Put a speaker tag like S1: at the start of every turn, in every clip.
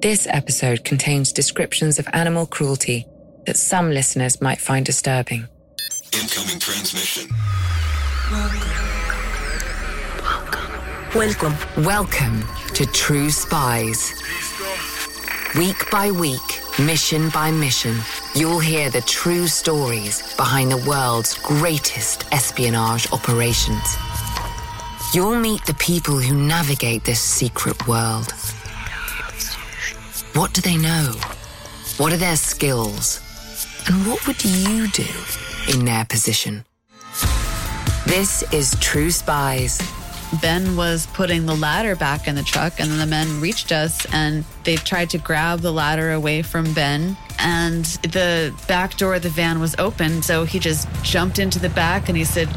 S1: This episode contains descriptions of animal cruelty that some listeners might find disturbing.
S2: Incoming transmission.
S1: Welcome. Welcome to True Spies. Week by week, mission by mission, you'll hear the true stories behind the world's greatest espionage operations. You'll meet the people who navigate this secret world. What do they know? What are their skills? And what would you do in their position? This is True Spies.
S3: Ben was putting the ladder back in the truck, and then the men reached us and they tried to grab the ladder away from Ben. And the back door of the van was open, so he just jumped into the back and he said,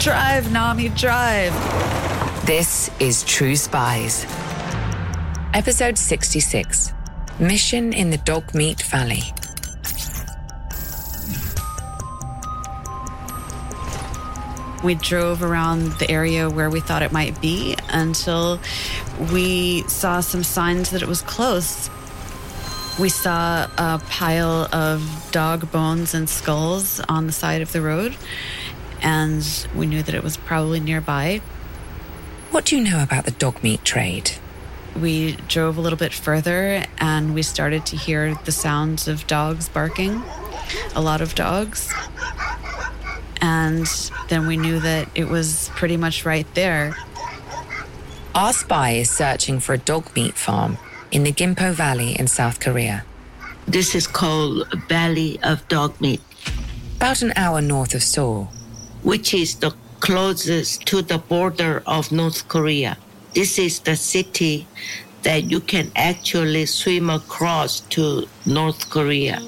S3: Drive, Nami, drive.
S1: This is True Spies. Episode 66 Mission in the Dogmeat Valley.
S3: We drove around the area where we thought it might be until we saw some signs that it was close. We saw a pile of dog bones and skulls on the side of the road, and we knew that it was probably nearby.
S1: What do you know about the dog meat trade?
S3: We drove a little bit further and we started to hear the sounds of dogs barking, a lot of dogs. And then we knew that it was pretty much right there.
S1: Our spy is searching for a dog meat farm in the Gimpo Valley in South Korea.
S4: This is called Valley of Dog Meat,
S1: About an hour north of Seoul.
S4: which is the closest to the border of North Korea. This is the city that you can actually swim across to North Korea.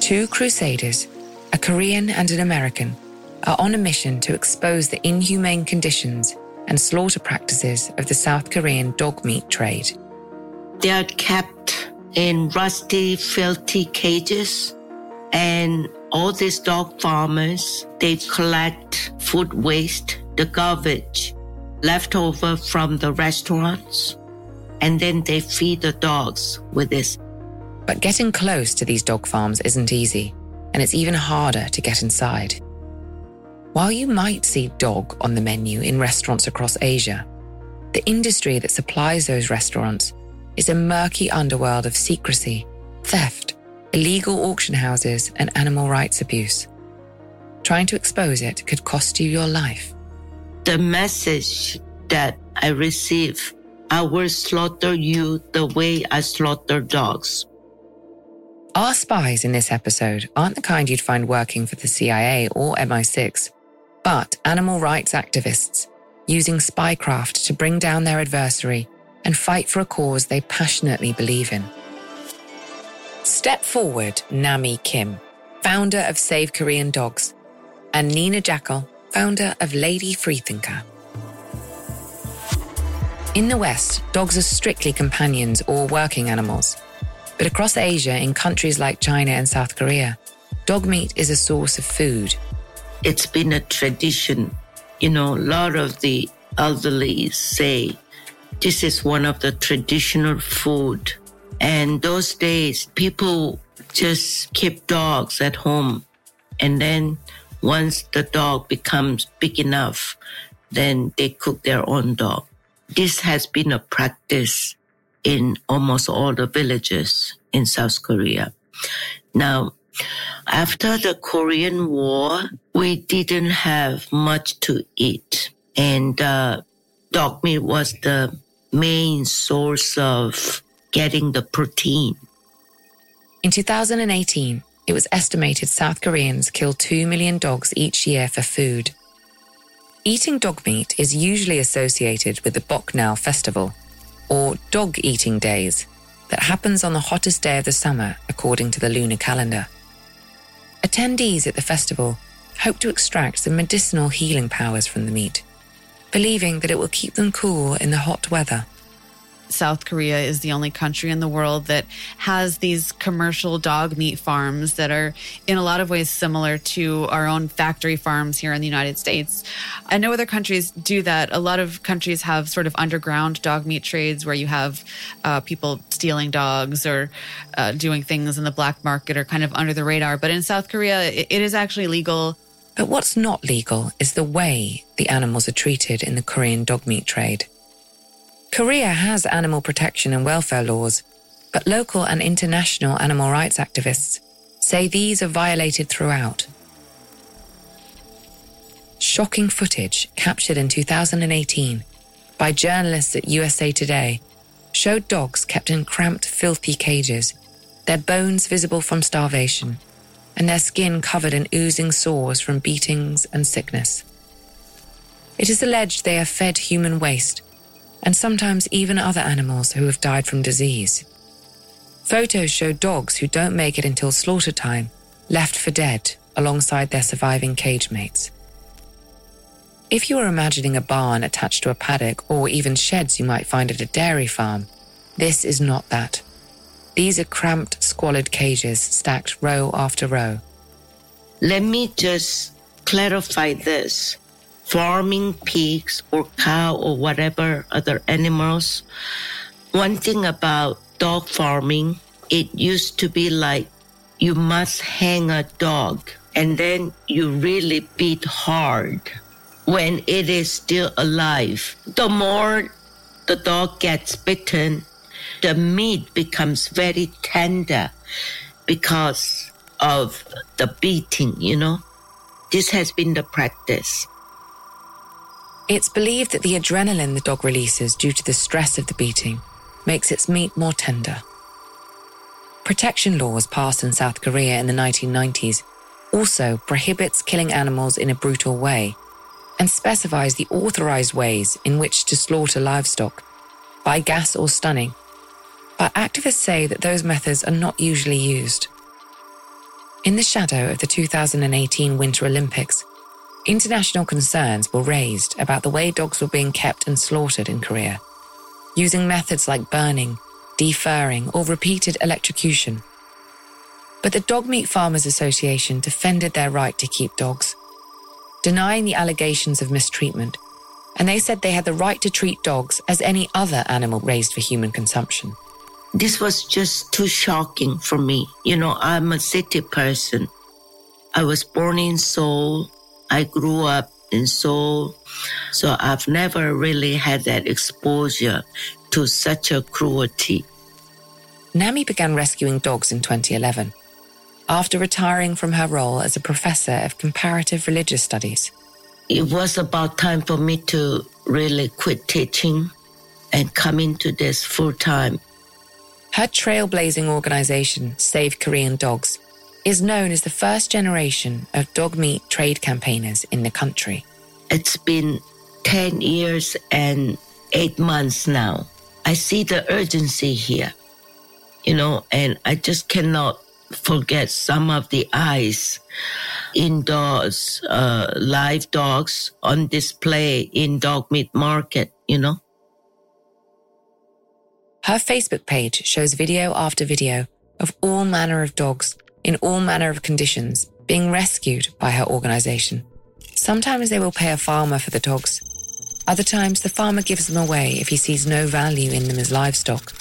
S1: Two crusaders, a Korean and an American, are on a mission to expose the inhumane conditions and slaughter practices of the South Korean dog meat trade.
S4: They are kept in rusty, filthy cages. And all these dog farmers, they collect food waste, the garbage left over from the restaurants, and then they feed the dogs with this.
S1: But getting close to these dog farms isn't easy, and it's even harder to get inside. While you might see dog on the menu in restaurants across Asia, the industry that supplies those restaurants is a murky underworld of secrecy, theft, illegal auction houses, and animal rights abuse. Trying to expose it could cost you your life.
S4: The message that I receive, I will slaughter you the way I slaughter dogs.
S1: Our spies in this episode aren't the kind you'd find working for the CIA or MI6, but animal rights activists using spycraft to bring down their adversary and fight for a cause they passionately believe in. Step forward, Nami Kim, founder of Save Korean Dogs, and Nina Jackel, founder of Lady Freethinker. In the West, dogs are strictly companions or working animals. But across Asia, in countries like China and South Korea, dog meat is a source of food.
S4: It's been a tradition. You know, a lot of the elderly say this is one of the traditional food. And those days, people just keep dogs at home. And then once the dog becomes big enough, then they cook their own dog. This has been a practice in almost all the villages in South Korea. Now, after the Korean War, we didn't have much to eat. And uh, dog meat was the main source of getting the protein.
S1: In 2018, it was estimated South Koreans kill 2 million dogs each year for food. Eating dog meat is usually associated with the Boknal festival, or dog eating days, that happens on the hottest day of the summer according to the lunar calendar. Attendees at the festival hope to extract some medicinal healing powers from the meat, believing that it will keep them cool in the hot weather.
S3: South Korea is the only country in the world that has these commercial dog meat farms that are in a lot of ways similar to our own factory farms here in the United States. I know other countries do that. A lot of countries have sort of underground dog meat trades where you have uh, people stealing dogs or uh, doing things in the black market or kind of under the radar. But in South Korea, it, it is actually legal.
S1: But what's not legal is the way the animals are treated in the Korean dog meat trade. Korea has animal protection and welfare laws, but local and international animal rights activists say these are violated throughout. Shocking footage captured in 2018 by journalists at USA Today showed dogs kept in cramped, filthy cages, their bones visible from starvation, and their skin covered in oozing sores from beatings and sickness. It is alleged they are fed human waste and sometimes even other animals who have died from disease. Photos show dogs who don't make it until slaughter time, left for dead alongside their surviving cage mates. If you are imagining a barn attached to a paddock or even sheds you might find at a dairy farm, this is not that. These are cramped, squalid cages stacked row after row.
S4: Let me just clarify this farming pigs or cow or whatever other animals. One thing about dog farming, it used to be like you must hang a dog and then you really beat hard when it is still alive. The more the dog gets bitten, the meat becomes very tender because of the beating, you know. This has been the practice.
S1: It's believed that the adrenaline the dog releases due to the stress of the beating makes its meat more tender. Protection laws passed in South Korea in the 1990s also prohibits killing animals in a brutal way and specifies the authorized ways in which to slaughter livestock by gas or stunning. But activists say that those methods are not usually used. In the shadow of the 2018 Winter Olympics, international concerns were raised about the way dogs were being kept and slaughtered in Korea, using methods like burning, defurring, or repeated electrocution. But the Dog Meat Farmers Association defended their right to keep dogs, denying the allegations of mistreatment, and they said they had the right to treat dogs as any other animal raised for human consumption.
S4: This was just too shocking for me. You know, I'm a city person. I was born in Seoul I grew up in Seoul, so I've never really had that exposure to such a cruelty.
S1: Nami began rescuing dogs in 2011 after retiring from her role as a professor of comparative religious studies.
S4: It was about time for me to really quit teaching and come into this full time.
S1: Her trailblazing organization, Save Korean Dogs, is known as the first generation of dog meat trade campaigners in the country.
S4: It's been 10 years and eight months now. I see the urgency here, you know, and I just cannot forget some of the eyes indoors, uh, live dogs on display in dog meat market, you know.
S1: Her Facebook page shows video after video of all manner of dogs in all manner of conditions being rescued by her organization. Sometimes they will pay a farmer for the dogs. Other times, the farmer gives them away if he sees no value in them as livestock.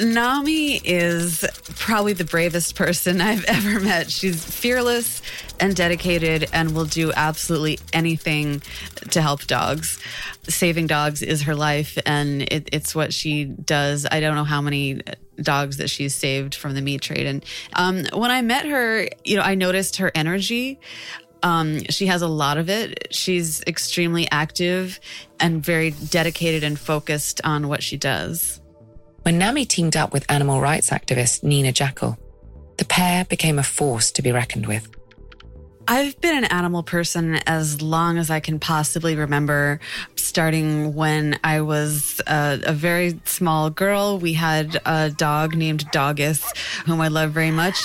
S3: Nami is probably the bravest person I've ever met. She's fearless and dedicated and will do absolutely anything to help dogs. Saving dogs is her life and it, it's what she does. I don't know how many dogs that she's saved from the meat trade. And um, when I met her, you know, I noticed her energy. Um, she has a lot of it. She's extremely active and very dedicated and focused on what she does.
S1: When Nami teamed up with animal rights activist Nina Jackel, the pair became a force to be reckoned with.
S3: I've been an animal person as long as I can possibly remember, starting when I was a, a, very small girl. We had a dog named Doggus, whom I love very much.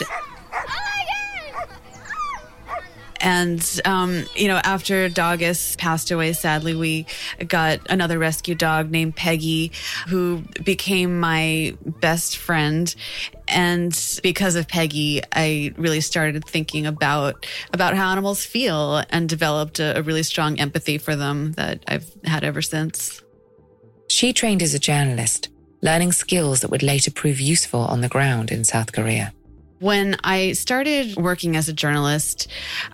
S3: And, um, you know, after Doggus passed away, sadly, we got another rescue dog named Peggy, who became my best friend. And because of Peggy, I really started thinking about, about how animals feel and developed a, a really strong empathy for them that I've had ever since.
S1: She trained as a journalist, learning skills that would later prove useful on the ground in South Korea.
S3: When I started working as a journalist,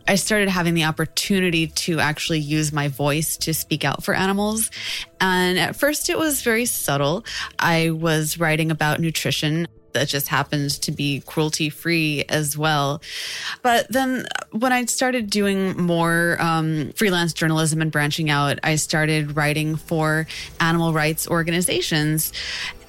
S3: I started having the opportunity to actually use my voice to speak out for animals. And at first, it was very subtle. I was writing about nutrition that just happened to be cruelty free as well. But then when I started doing more um, freelance journalism and branching out, I started writing for animal rights organizations.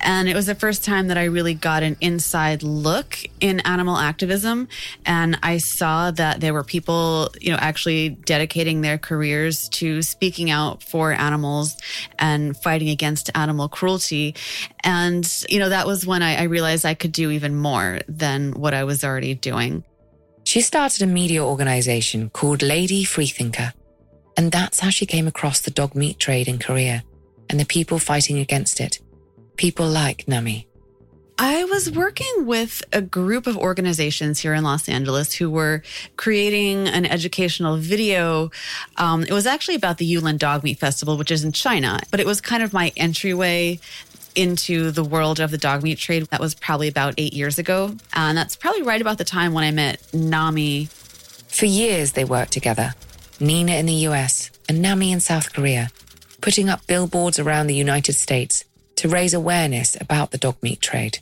S3: And it was the first time that I really got an inside look in animal activism. And I saw that there were people, you know, actually dedicating their careers to speaking out for animals and fighting against animal cruelty. And, you know, that was when I, I realized I could do even more than what I was already doing.
S1: She started a media organization called Lady Freethinker. And that's how she came across the dog meat trade in Korea and the people fighting against it people like Nami?
S3: I was working with a group of organizations here in Los Angeles who were creating an educational video. Um, it was actually about the Yulin Dog Meat Festival, which is in China, but it was kind of my entryway into the world of the dog meat trade. That was probably about eight years ago. And that's probably right about the time when I met Nami.
S1: For years, they worked together Nina in the US and Nami in South Korea, putting up billboards around the United States to raise awareness about the dog meat trade.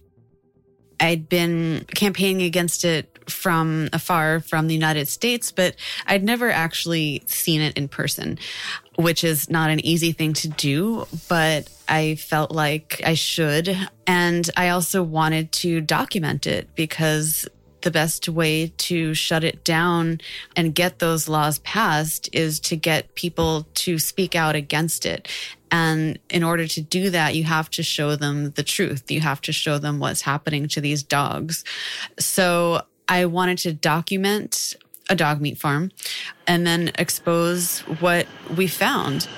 S3: I'd been campaigning against it from afar from the United States, but I'd never actually seen it in person, which is not an easy thing to do, but I felt like I should. And I also wanted to document it because the best way to shut it down and get those laws passed is to get people to speak out against it. And in order to do that, you have to show them the truth. You have to show them what's happening to these dogs. So I wanted to document a dog meat farm and then expose what we found.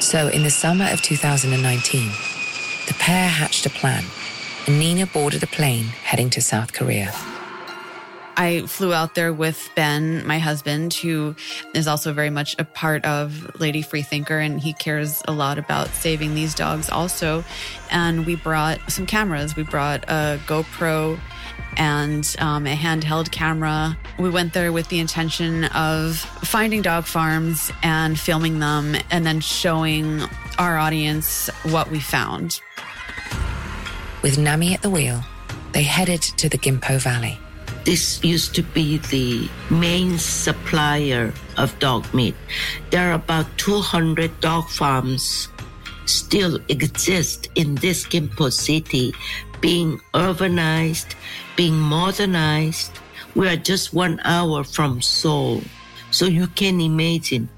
S1: So in the summer of 2019, the pair hatched a plan and Nina boarded a plane heading to South Korea.
S3: I flew out there with Ben, my husband, who is also very much a part of Lady Freethinker, and he cares a lot about saving these dogs also. And we brought some cameras. We brought a GoPro and um, a handheld camera. We went there with the intention of finding dog farms and filming them and then showing our audience what we found.
S1: With Nami at the wheel, they headed to the Gimpo Valley.
S4: This used to be the main supplier of dog meat. There are about 200 dog farms still exist in this Gimpo city, being urbanized, being modernized. We are just one hour from Seoul. So you can imagine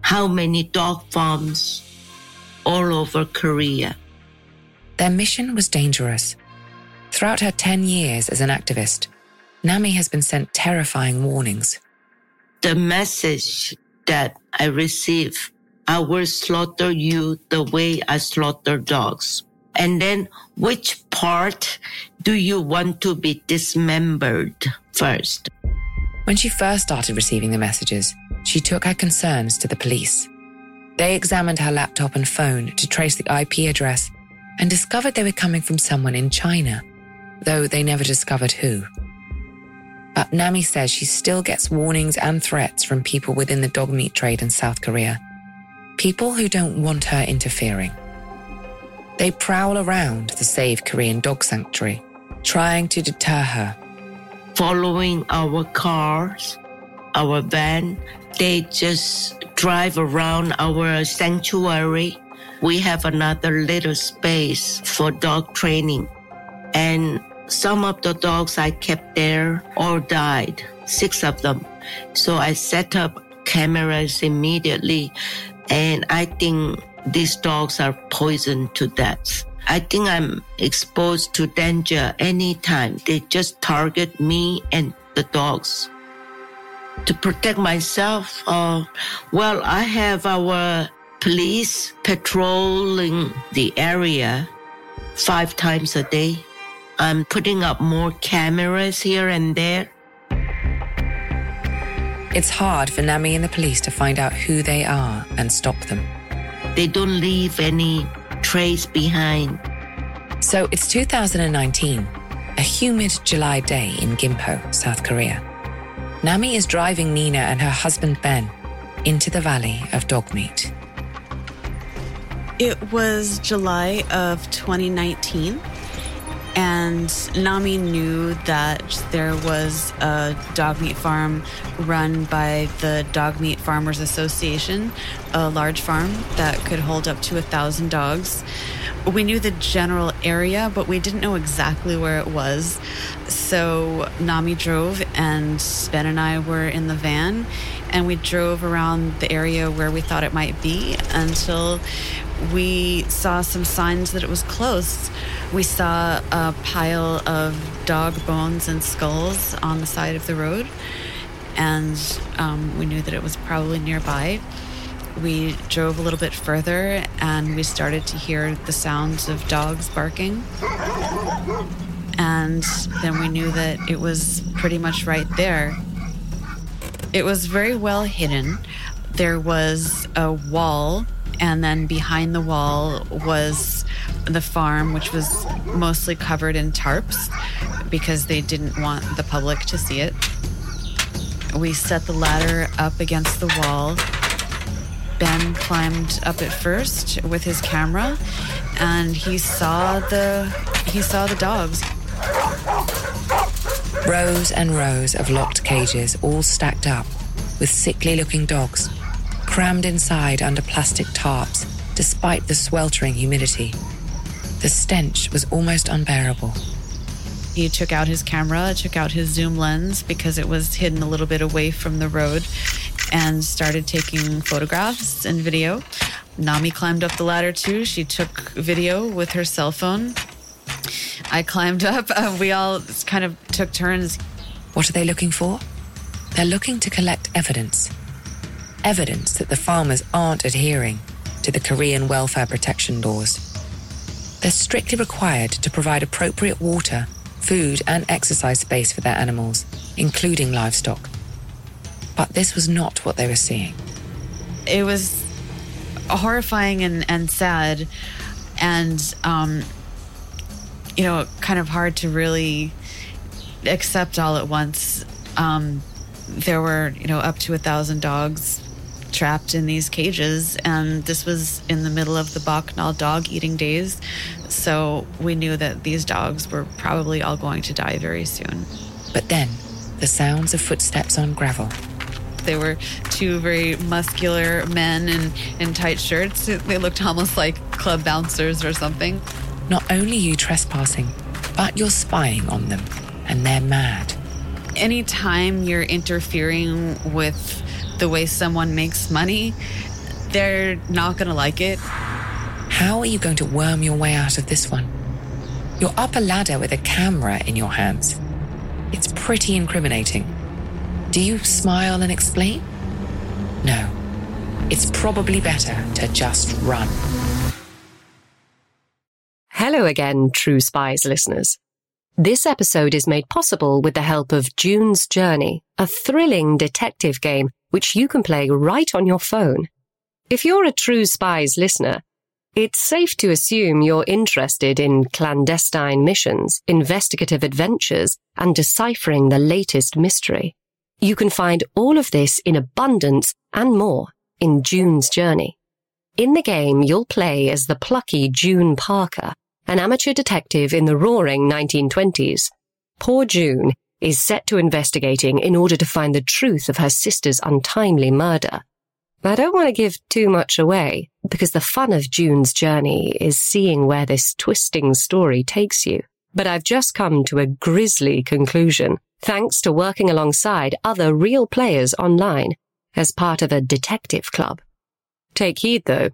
S4: how many dog farms all over Korea.
S1: Their mission was dangerous. Throughout her 10 years as an activist, Nami has been sent terrifying warnings.
S4: The message that I receive, I will slaughter you the way I slaughter dogs. And then which part do you want to be dismembered first?
S1: When she first started receiving the messages, she took her concerns to the police. They examined her laptop and phone to trace the IP address and discovered they were coming from someone in China, though they never discovered who. But Nami says she still gets warnings and threats from people within the dog meat trade in South Korea. People who don't want her interfering. They prowl around the Save Korean Dog Sanctuary, trying to deter her.
S4: Following our cars, our van, they just drive around our sanctuary. We have another little space for dog training. And some of the dogs I kept there all died, six of them. So I set up cameras immediately. And I think these dogs are poisoned to death. I think I'm exposed to danger anytime. They just target me and the dogs. To protect myself, uh, well, I have our police patrolling the area five times a day. I'm putting up more cameras here and there.
S1: It's hard for Nami and the police to find out who they are and stop them.
S4: They don't leave any trace behind.
S1: So it's 2019, a humid July day in Gimpo, South Korea. Nami is driving Nina and her husband Ben into the valley of dog meat.
S3: It was July of 2019, and Nami knew that there was a dog meat farm run by the Dog Meat Farmers Association, a large farm that could hold up to a thousand dogs. We knew the general area, but we didn't know exactly where it was. So Nami drove, and Ben and I were in the van, and we drove around the area where we thought it might be until we saw some signs that it was close. We saw a pile of dog bones and skulls on the side of the road, and um, we knew that it was probably nearby. We drove a little bit further and we started to hear the sounds of dogs barking. And then we knew that it was pretty much right there. It was very well hidden. There was a wall, and then behind the wall was the farm, which was mostly covered in tarps because they didn't want the public to see it. We set the ladder up against the wall. Ben climbed up at first with his camera and he saw the he saw the dogs.
S1: Rows and rows of locked cages all stacked up with sickly looking dogs crammed inside under plastic tarps despite the sweltering humidity. The stench was almost unbearable.
S3: He took out his camera, took out his zoom lens because it was hidden a little bit away from the road, and started taking photographs and video. Nami climbed up the ladder too. She took video with her cell phone. I climbed up. Uh, we all kind of took turns.
S1: What are they looking for? They're looking to collect evidence. Evidence that the farmers aren't adhering to the Korean welfare protection laws. They're strictly required to provide appropriate water, food, and exercise space for their animals, including livestock. But this was not what they were seeing.
S3: It was horrifying and, and sad, and, um, you know, kind of hard to really accept all at once. Um, there were, you know, up to a thousand dogs trapped in these cages, and this was in the middle of the Boknal dog eating days. So we knew that these dogs were probably all going to die very soon.
S1: But then, the sounds of footsteps on gravel.
S3: They were two very muscular men in, in tight shirts. They looked almost like club bouncers or something.
S1: Not only you trespassing, but you're spying on them, and they're mad.
S3: Anytime you're interfering with the way someone makes money, they're not going to like it.
S1: How are you going to worm your way out of this one? You're up a ladder with a camera in your hands. It's pretty incriminating. Do you smile and explain? No. It's probably better to just run.
S5: Hello again, True Spies listeners. This episode is made possible with the help of June's Journey, a thrilling detective game which you can play right on your phone. If you're a True Spies listener, it's safe to assume you're interested in clandestine missions, investigative adventures, and deciphering the latest mystery. You can find all of this in abundance and more in June's Journey. In the game, you'll play as the plucky June Parker, an amateur detective in the roaring 1920s. Poor June is set to investigating in order to find the truth of her sister's untimely murder. I don't want to give too much away because the fun of June's journey is seeing where this twisting story takes you. But I've just come to a grisly conclusion thanks to working alongside other real players online as part of a detective club. Take heed though.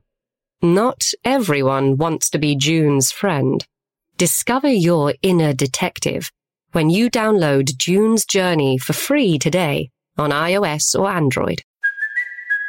S5: Not everyone wants to be June's friend. Discover your inner detective when you download June's Journey for free today on iOS or Android.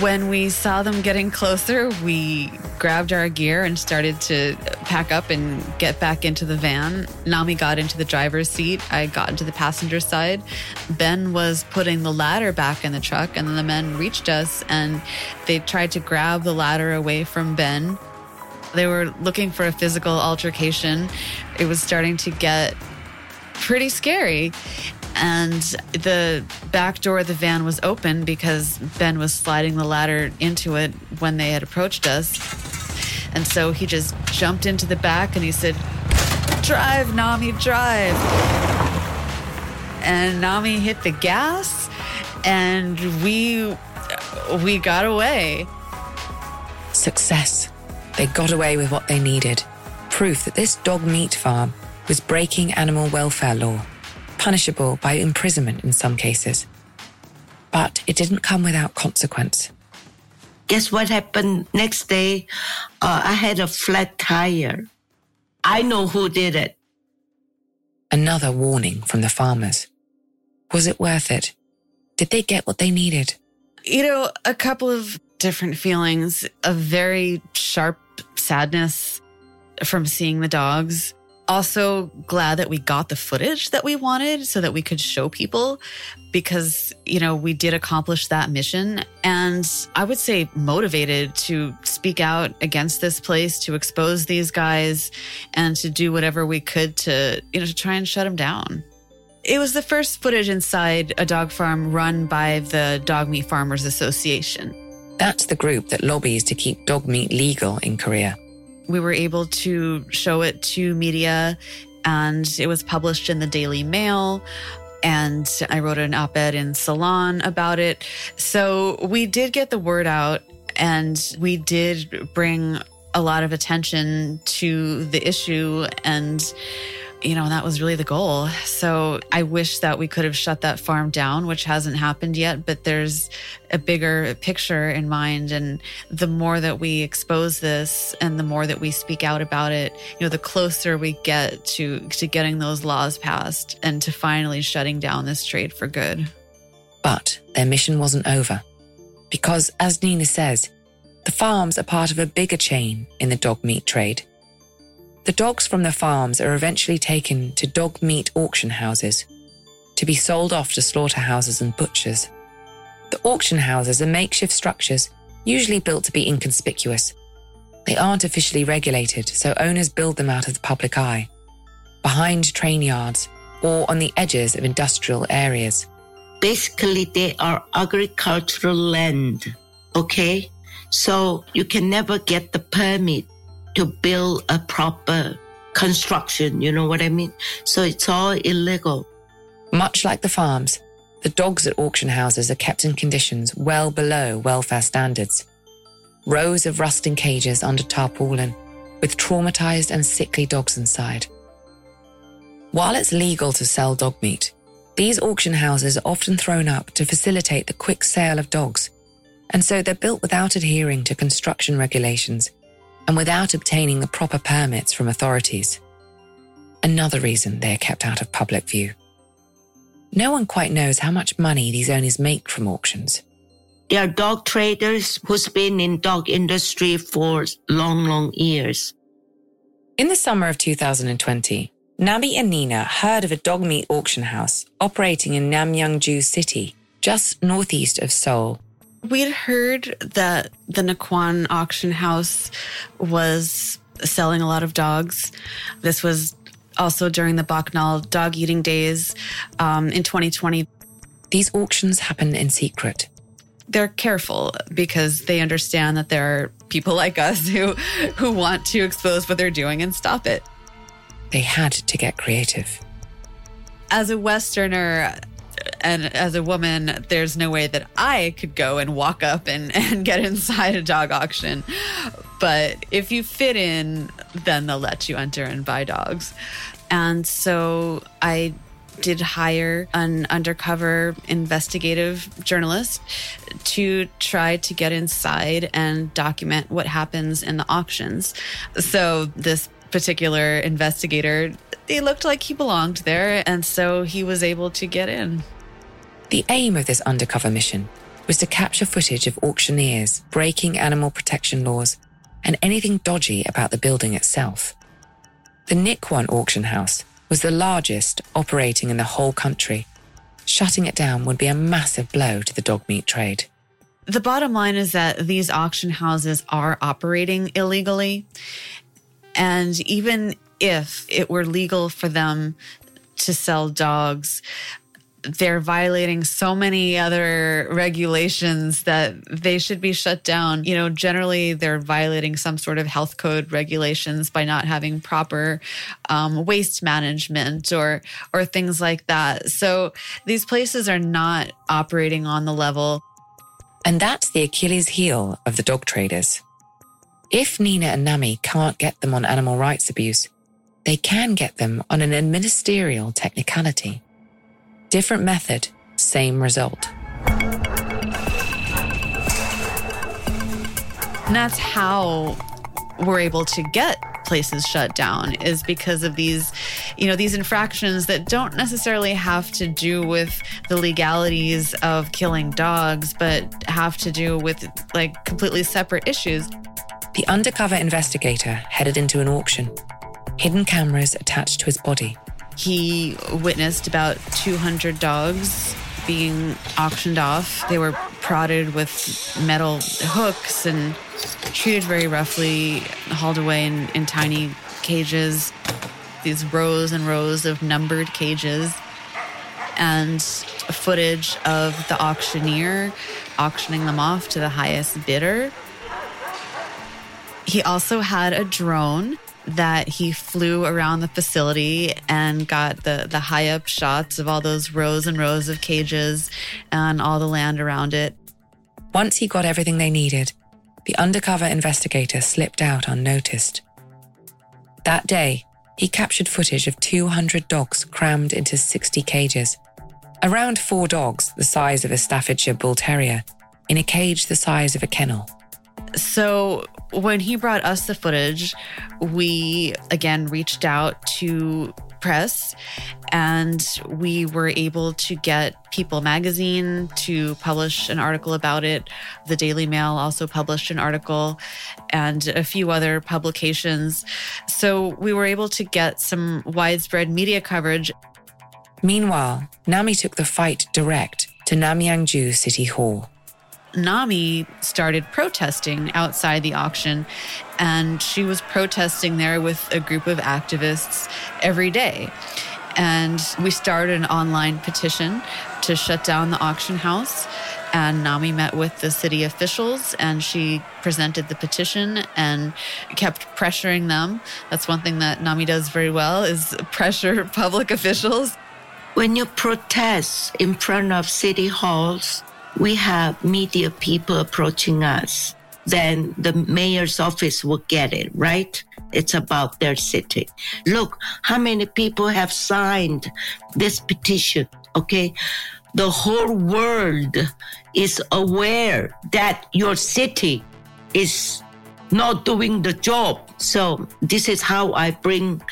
S3: When we saw them getting closer, we grabbed our gear and started to pack up and get back into the van. Nami got into the driver's seat. I got into the passenger side. Ben was putting the ladder back in the truck, and then the men reached us and they tried to grab the ladder away from Ben. They were looking for a physical altercation. It was starting to get pretty scary. And the back door of the van was open because Ben was sliding the ladder into it when they had approached us. And so he just jumped into the back and he said, Drive, Nami, drive. And Nami hit the gas and we we got away.
S1: Success. They got away with what they needed. Proof that this dog meat farm was breaking animal welfare law, punishable by imprisonment in some cases. But it didn't come without consequence.
S4: Guess what happened next day? Uh, I had a flat tire. I know who did it.
S1: Another warning from the farmers. Was it worth it? Did they get what they needed?
S3: You know, a couple of different feelings, a very sharp sadness from seeing the dogs. Also, glad that we got the footage that we wanted so that we could show people because, you know, we did accomplish that mission. And I would say motivated to speak out against this place, to expose these guys, and to do whatever we could to, you know, to try and shut them down. It was the first footage inside a dog farm run by the Dog Meat Farmers Association.
S1: That's the group that lobbies to keep dog meat legal in Korea.
S3: We were able to show it to media, and it was published in the Daily Mail. And I wrote an op ed in Salon about it. So we did get the word out, and we did bring a lot of attention to the issue. And you know, that was really the goal. So I wish that we could have shut that farm down, which hasn't happened yet, but there's a bigger picture in mind. And the more that we expose this and the more that we speak out about it, you know, the closer we get to, to getting those laws passed and to finally shutting down this trade for good.
S1: But their mission wasn't over. Because, as Nina says, the farms are part of a bigger chain in the dog meat trade. The dogs from the farms are eventually taken to dog meat auction houses to be sold off to slaughterhouses and butchers. The auction houses are makeshift structures, usually built to be inconspicuous. They aren't officially regulated, so owners build them out of the public eye, behind train yards or on the edges of industrial areas.
S4: Basically, they are agricultural land. Okay. So you can never get the permit to build a proper construction. You know what I mean? So it's all illegal.
S1: Much like the farms, the dogs at auction houses are kept in conditions well below welfare standards. Rows of rusting cages under tarpaulin, with traumatized and sickly dogs inside. While it's legal to sell dog meat, these auction houses are often thrown up to facilitate the quick sale of dogs, and so they're built without adhering to construction regulations and without obtaining the proper permits from authorities. Another reason they are kept out of public view. No one quite knows how much money these owners make from auctions.
S4: They are dog traders who's been in dog industry for long, long years.
S1: In the summer of 2020, Nami and Nina heard of a dog meat auction house operating in Namyangju City, just northeast of Seoul.
S3: We'd heard that the Nakwon auction house was selling a lot of dogs. This was also during the Boknal dog eating days um, in 2020.
S1: These auctions happen in secret.
S3: They're careful because they understand that there are people like us who who want to expose what they're doing and stop it.
S1: They had to get creative.
S3: as a Westerner, and as a woman, there's no way that I could go and walk up and, and get inside a dog auction. But if you fit in, then they'll let you enter and buy dogs. And so I did hire an undercover investigative journalist to try to get inside and document what happens in the auctions. So this particular investigator, he looked like he belonged there, and so he was able to get in.
S1: The aim of this undercover mission was to capture footage of auctioneers breaking animal protection laws and anything dodgy about the building itself. The Nakwon auction house was the largest operating in the whole country. Shutting it down would be a massive blow to the dog meat trade.
S3: The bottom line is that these auction houses are operating illegally. And even if it were legal for them to sell dogs, they're violating so many other regulations that they should be shut down. You know, generally they're violating some sort of health code regulations by not having proper um, waste management or or things like that. So these places are not operating on the level.
S1: And that's the Achilles heel of the dog traders. If Nina and Nami can't get them on animal rights abuse, they can get them on an administerial technicality. Different method, same result.
S3: And that's how we're able to get places shut down is because of these you know these infractions that don't necessarily have to do with the legalities of killing dogs but have to do with like completely separate issues.
S1: The undercover investigator headed into an auction. Hidden cameras attached to his body
S3: he witnessed about 200 dogs being auctioned off. They were prodded with metal hooks and treated very roughly, hauled away in, in tiny cages, these rows and rows of numbered cages, and footage of the auctioneer auctioning them off to the highest bidder. He also had a drone that he flew around the facility and got the, the high up shots of all those rows and rows of cages and all the land around it.
S1: Once he got everything they needed, the undercover investigator slipped out unnoticed. That day, he captured footage of 200 dogs crammed into 60 cages. Around four dogs the size of a Staffordshire Bull Terrier in a cage the size of a kennel.
S3: So when he brought us the footage, we again reached out to press and we were able to get People magazine to publish an article about it. The Daily Mail also published an article and a few other publications. So we were able to get some widespread media coverage.
S1: Meanwhile, Nami took the fight direct to Namyangju City Hall.
S3: Nami started protesting outside the auction, and she was protesting there with a group of activists every day. And we started an online petition to shut down the auction house. And Nami met with the city officials and she presented the petition and kept pressuring them. That's one thing that Nami does very well is pressure public officials.
S4: When you protest in front of city halls, we have media people approaching us, then the mayor's office will get it, right? It's about their city. Look, how many people have signed this petition? Okay. The whole world is aware that your city is not doing the job. So this is how I bring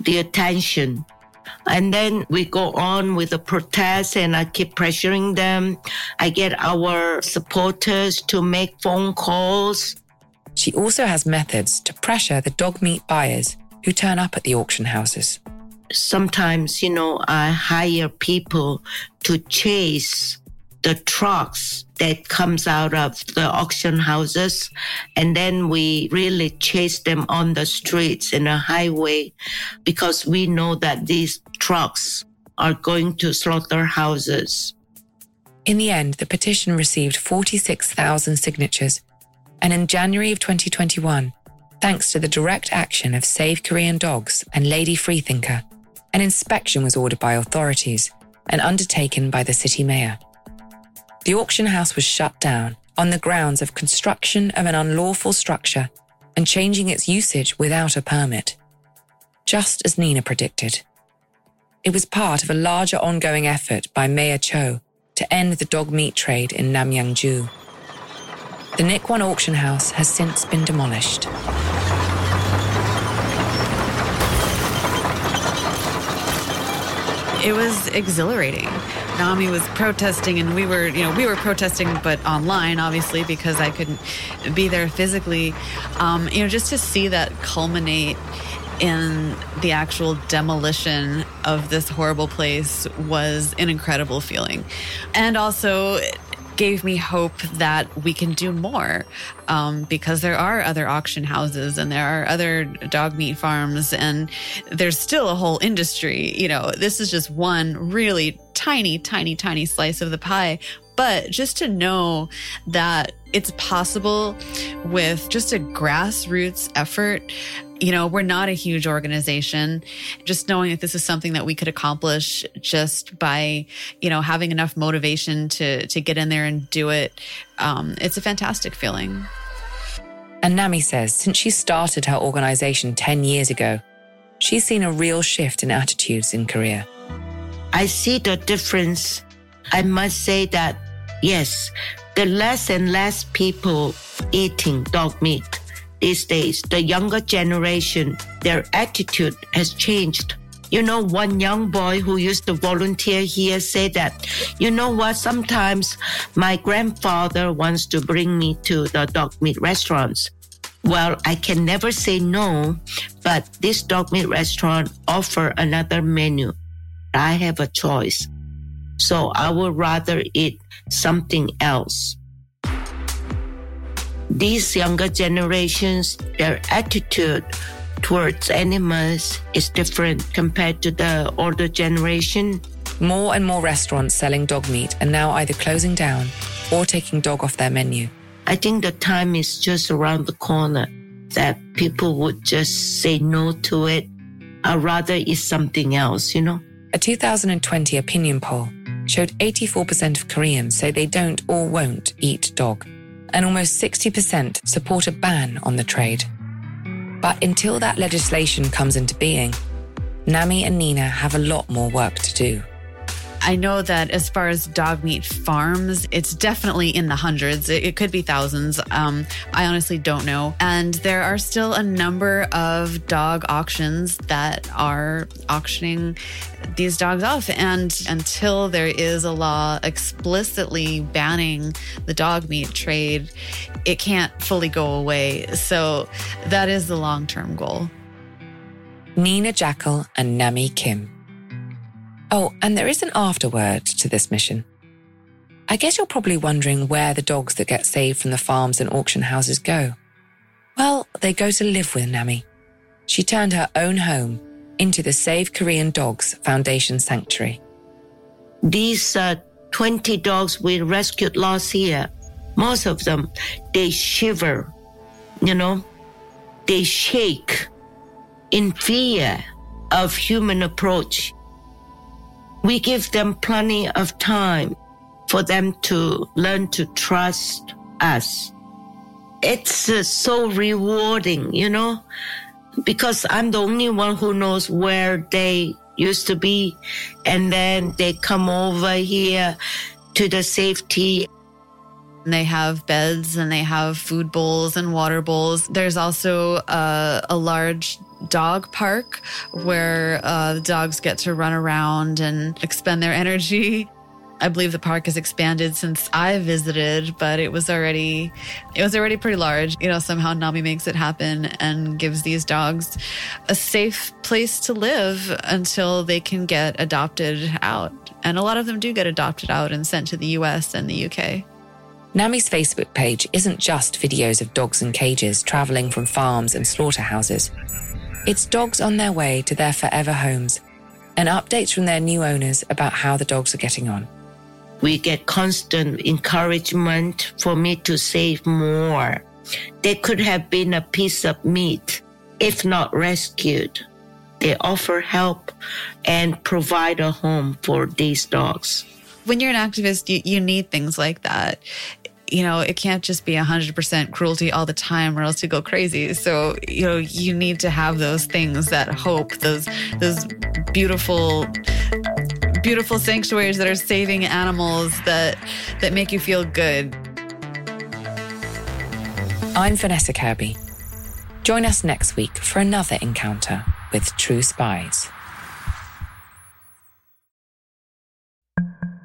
S4: the attention and then we go on with the protest and I keep pressuring them. I get our supporters to make phone calls.
S1: She also has methods to pressure the dog meat buyers who turn up at the auction houses.
S4: Sometimes, you know, I hire people to chase the trucks that comes out of the auction houses and then we really chase them on the streets in a highway because we know that these trucks are going to slaughterhouses.
S1: In the end, the petition received 46,000 signatures, and in January of 2021, thanks to the direct action of Save Korean Dogs and Lady Freethinker, An inspection was ordered by authorities and undertaken by the city mayor. The auction house was shut down on the grounds of construction of an unlawful structure and changing its usage without a permit. Just as Nina predicted. It was part of a larger ongoing effort by Mayor Cho to end the dog meat trade in Namyangju. The Nakwon auction house has since been demolished.
S3: It was exhilarating. Nami was protesting, and we were, you know, we were protesting, but online, obviously, because I couldn't be there physically. Um, you know, just to see that culminate in the actual demolition of this horrible place was an incredible feeling. And also, gave me hope that we can do more um, because there are other auction houses and there are other dog meat farms and there's still a whole industry. You know, this is just one really tiny, tiny, tiny slice of the pie. But just to know that it's possible with just a grassroots effort you know, we're not a huge organization. Just knowing that this is something that we could accomplish just by, you know, having enough motivation to to get in there and do it, um, it's a fantastic feeling.
S1: And Nami says since she started her organization 10 years ago, she's seen a real shift in attitudes in Korea.
S4: I see the difference. I must say that, yes, the less and less people eating dog meat these days, the younger generation, their attitude has changed. You know, one young boy who used to volunteer here said that, you know what, sometimes my grandfather wants to bring me to the dog meat restaurants. Well, I can never say no, but this dog meat restaurant offer another menu. I have a choice. So I would rather eat something else these younger generations, their attitude towards animals is different compared to the older generation.
S1: More and more restaurants selling dog meat are now either closing down or taking dog off their menu.
S4: I think the time is just around the corner that people would just say no to it. I'd rather eat something else, you know?
S1: A 2020 opinion poll showed 84% of Koreans say they don't or won't eat dog and almost 60% support a ban on the trade. But until that legislation comes into being, Nami and Nina have a lot more work to do.
S3: I know that as far as dog meat farms, it's definitely in the hundreds. It, it could be thousands. Um, I honestly don't know. And there are still a number of dog auctions that are auctioning these dogs off. And until there is a law explicitly banning the dog meat trade, it can't fully go away. So that is the long term goal.
S1: Nina Jackel and Nami Kim. Oh, and there is an afterword to this mission. I guess you're probably wondering where the dogs that get saved from the farms and auction houses go. Well, they go to live with Nami. She turned her own home into the Save Korean Dogs Foundation Sanctuary.
S4: These uh, 20 dogs we rescued last year, most of them, they shiver, you know, they shake in fear of human approach we give them plenty of time for them to learn to trust us. It's uh, so rewarding, you know, because I'm the only one who knows where they used to be. And then they come over here to the safety
S3: they have beds and they have food bowls and water bowls. There's also a, a large dog park where uh, the dogs get to run around and expend their energy. I believe the park has expanded since I visited, but it was already it was already pretty large. You know, somehow Nami makes it happen and gives these dogs a safe place to live until they can get adopted out. And a lot of them do get adopted out and sent to the US and the UK.
S1: Nami's Facebook page isn't just videos of dogs in cages traveling from farms and slaughterhouses. It's dogs on their way to their forever homes and updates from their new owners about how the dogs are getting on.
S4: We get constant encouragement for me to save more. They could have been a piece of meat if not rescued. they offer help and provide a home for these dogs.
S3: When you're an activist, you, you need things like that. You know, it can't just be 100% cruelty all the time or else you go crazy. So, you know, you need to have those things, that hope, those those beautiful beautiful sanctuaries that are saving animals that that make you feel good.
S1: I'm Vanessa Kirby. Join us next week for another encounter with true spies.